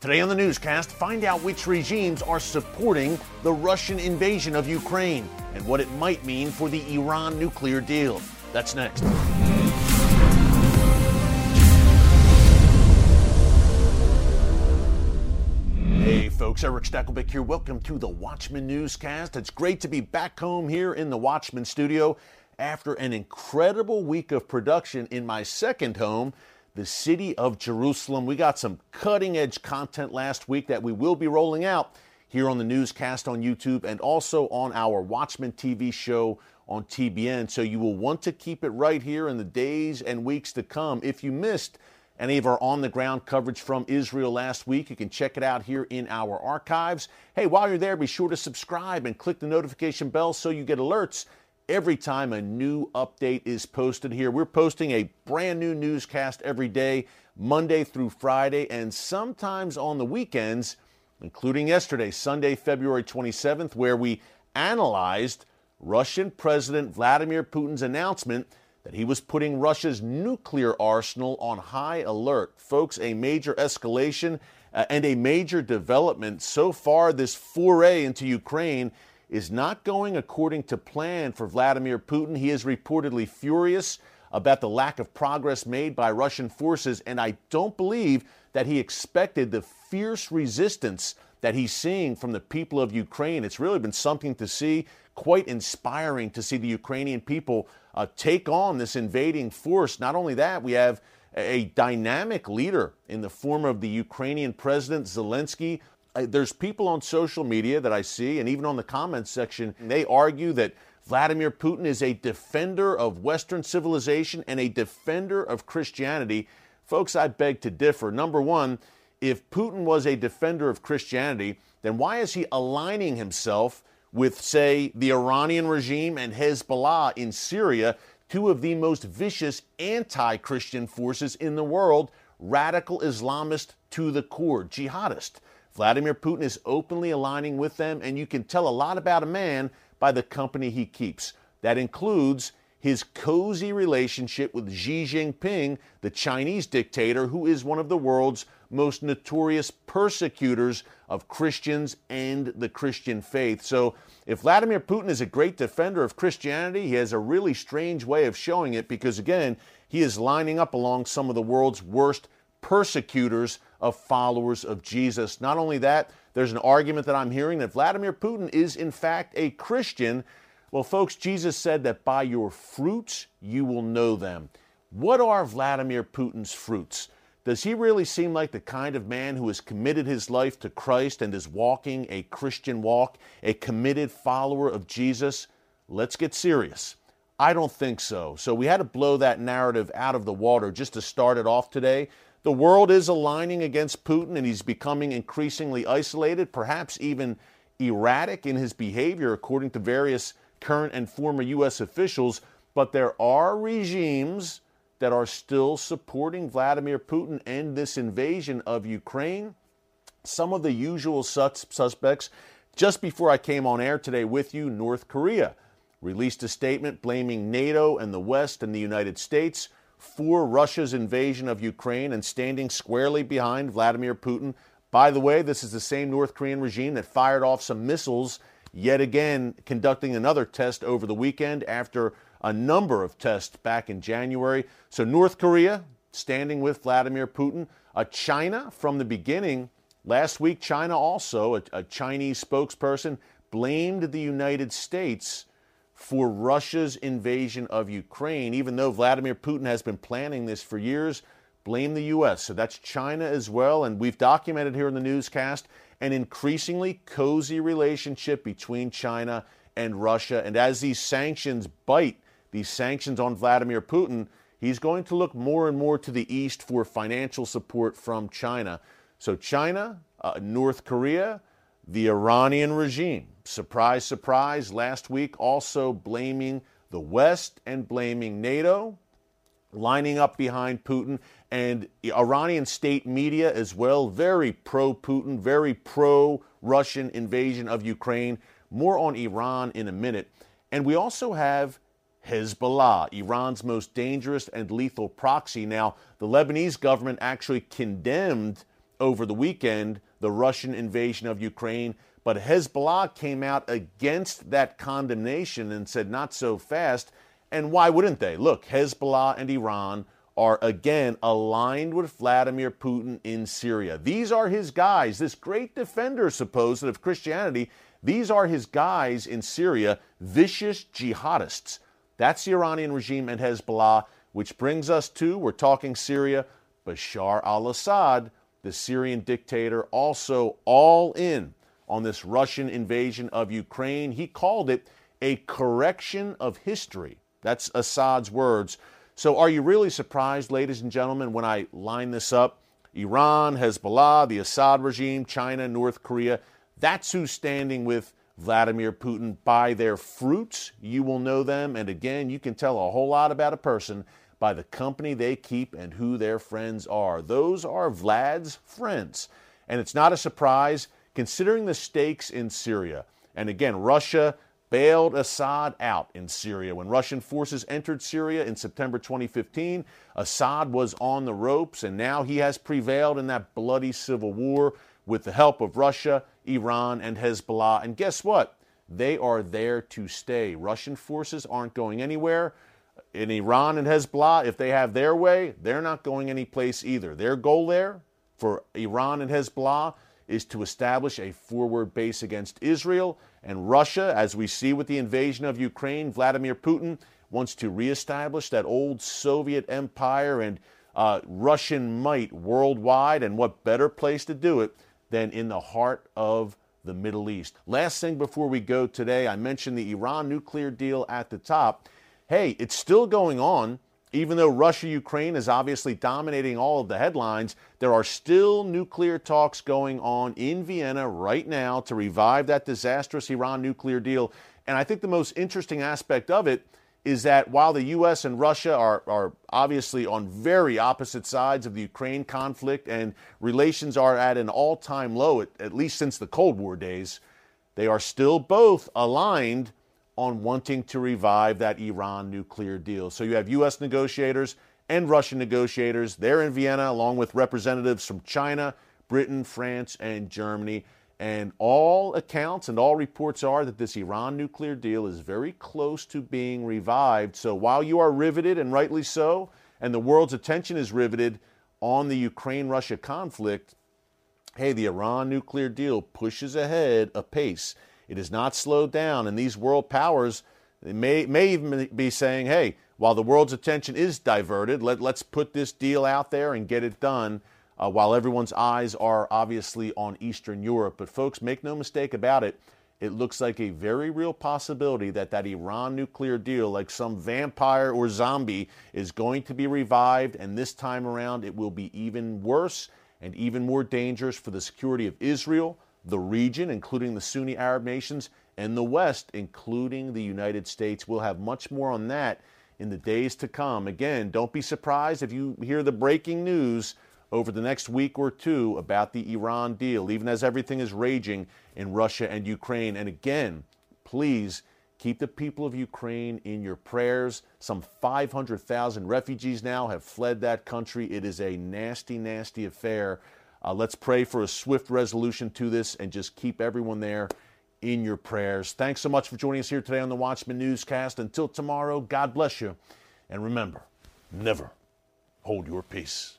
Today on the newscast, find out which regimes are supporting the Russian invasion of Ukraine and what it might mean for the Iran nuclear deal. That's next. Hey folks, Erick Stakelbeck here. Welcome to the Watchman Newscast. It's great to be back home here in the Watchman studio after an incredible week of production in my second home, the city of Jerusalem. We got some cutting edge content last week that we will be rolling out here on the newscast on YouTube and also on our Watchman TV show on TBN. So you will want to keep it right here in the days and weeks to come. If you missed any of our on the ground coverage from Israel last week, you can check it out here in our archives. Hey, while you're there, be sure to subscribe and click the notification bell so you get alerts every time a new update is posted here. We're posting a brand new newscast every day, Monday through Friday, and sometimes on the weekends, including yesterday, Sunday, February 27th, where we analyzed Russian President Vladimir Putin's announcement that he was putting Russia's nuclear arsenal on high alert. Folks, a major escalation uh, and a major development. So far, this foray into Ukraine is not going according to plan for Vladimir Putin. He is reportedly furious about the lack of progress made by Russian forces, and I don't believe that he expected the fierce resistance that he's seeing from the people of Ukraine. It's really been something to see, quite inspiring to see the Ukrainian people uh, take on this invading force. Not only that, we have a dynamic leader in the form of the Ukrainian President Zelensky, there's people on social media that I see, and even on the comments section, they argue that Vladimir Putin is a defender of Western civilization and a defender of Christianity. Folks, I beg to differ. Number one, if Putin was a defender of Christianity, then why is he aligning himself with, say, the Iranian regime and Hezbollah in Syria, two of the most vicious anti Christian forces in the world, radical Islamist to the core, jihadist? Vladimir Putin is openly aligning with them, and you can tell a lot about a man by the company he keeps. That includes his cozy relationship with Xi Jinping, the Chinese dictator, who is one of the world's most notorious persecutors of Christians and the Christian faith. So, if Vladimir Putin is a great defender of Christianity, he has a really strange way of showing it because, again, he is lining up along some of the world's worst persecutors of followers of Jesus. Not only that, there's an argument that I'm hearing that Vladimir Putin is, in fact, a Christian. Well, folks, Jesus said that by your fruits you will know them. What are Vladimir Putin's fruits? Does he really seem like the kind of man who has committed his life to Christ and is walking a Christian walk, a committed follower of Jesus? Let's get serious. I don't think so. So we had to blow that narrative out of the water just to start it off today. The world is aligning against Putin and he's becoming increasingly isolated, perhaps even erratic in his behavior, according to various current and former U.S. officials. But there are regimes that are still supporting Vladimir Putin and this invasion of Ukraine. Some of the usual suspects, just before I came on air today with you, North Korea released a statement blaming NATO and the West and the United States for Russia's invasion of Ukraine and standing squarely behind Vladimir Putin. By the way, this is the same North Korean regime that fired off some missiles, yet again conducting another test over the weekend after a number of tests back in January. So, North Korea standing with Vladimir Putin. a China, from the beginning, last week, China also, a, a Chinese spokesperson, blamed the United States for Russia's invasion of Ukraine, even though Vladimir Putin has been planning this for years. Blame the U.S. So that's China as well. And we've documented here in the newscast an increasingly cozy relationship between China and Russia. And as these sanctions bite, these sanctions on Vladimir Putin, he's going to look more and more to the east for financial support from China. So, China, uh, North Korea, the Iranian regime surprise, surprise, last week also blaming the West and blaming NATO, lining up behind Putin, and Iranian state media as well, very pro Putin, very pro Russian invasion of Ukraine. More on Iran in a minute. And we also have Hezbollah, Iran's most dangerous and lethal proxy. Now, the Lebanese government actually condemned over the weekend, the Russian invasion of Ukraine. But Hezbollah came out against that condemnation and said, not so fast. And why wouldn't they? Look, Hezbollah and Iran are again aligned with Vladimir Putin in Syria. These are his guys, this great defender, supposed of Christianity. These are his guys in Syria, vicious jihadists. That's the Iranian regime and Hezbollah, which brings us to we're talking Syria, Bashar al Assad, the Syrian dictator, also all in on this Russian invasion of Ukraine. He called it a correction of history. That's Assad's words. So, are you really surprised, ladies and gentlemen, when I line this up? Iran, Hezbollah, the Assad regime, China, North Korea, that's who's standing with Vladimir Putin. By their fruits, you will know them. And again, you can tell a whole lot about a person by the company they keep and who their friends are. Those are Vlad's friends. And it's not a surprise considering the stakes in Syria. And again, Russia bailed Assad out in Syria. When Russian forces entered Syria in September 2015, Assad was on the ropes, and now he has prevailed in that bloody civil war with the help of Russia, Iran, and Hezbollah. And guess what? They are there to stay. Russian forces aren't going anywhere. In Iran and Hezbollah, if they have their way, they're not going anyplace either. Their goal there for Iran and Hezbollah is to establish a forward base against Israel. And Russia, as we see with the invasion of Ukraine, Vladimir Putin wants to reestablish that old Soviet empire and uh, Russian might worldwide. And what better place to do it than in the heart of the Middle East? Last thing before we go today, I mentioned the Iran nuclear deal at the top. Hey, it's still going on. Even though Russia Ukraine is obviously dominating all of the headlines, there are still nuclear talks going on in Vienna right now to revive that disastrous Iran nuclear deal. And I think the most interesting aspect of it is that while the U.S. and Russia are, are obviously on very opposite sides of the Ukraine conflict and relations are at an all time low, at, at least since the Cold War days, they are still both aligned on wanting to revive that Iran nuclear deal. So you have U.S. negotiators and Russian negotiators. They're in Vienna, along with representatives from China, Britain, France, and Germany. And all accounts and all reports are that this Iran nuclear deal is very close to being revived. So while you are riveted, and rightly so, and the world's attention is riveted on the Ukraine Russia conflict, hey, the Iran nuclear deal pushes ahead apace. It is not slowed down, and these world powers may, may even be saying, hey, while the world's attention is diverted, let, let's put this deal out there and get it done uh, while everyone's eyes are obviously on Eastern Europe. But, folks, make no mistake about it. It looks like a very real possibility that that Iran nuclear deal, like some vampire or zombie, is going to be revived, and this time around it will be even worse and even more dangerous for the security of Israel, the region, including the Sunni Arab nations, and the West, including the United States. We'll have much more on that in the days to come. Again, don't be surprised if you hear the breaking news over the next week or two about the Iran deal, even as everything is raging in Russia and Ukraine. And again, please keep the people of Ukraine in your prayers. Some 500,000 refugees now have fled that country. It is a nasty, nasty affair. Uh, let's pray for a swift resolution to this and just keep everyone there in your prayers. Thanks so much for joining us here today on the Watchman Newscast. Until tomorrow, God bless you. And remember, never hold your peace.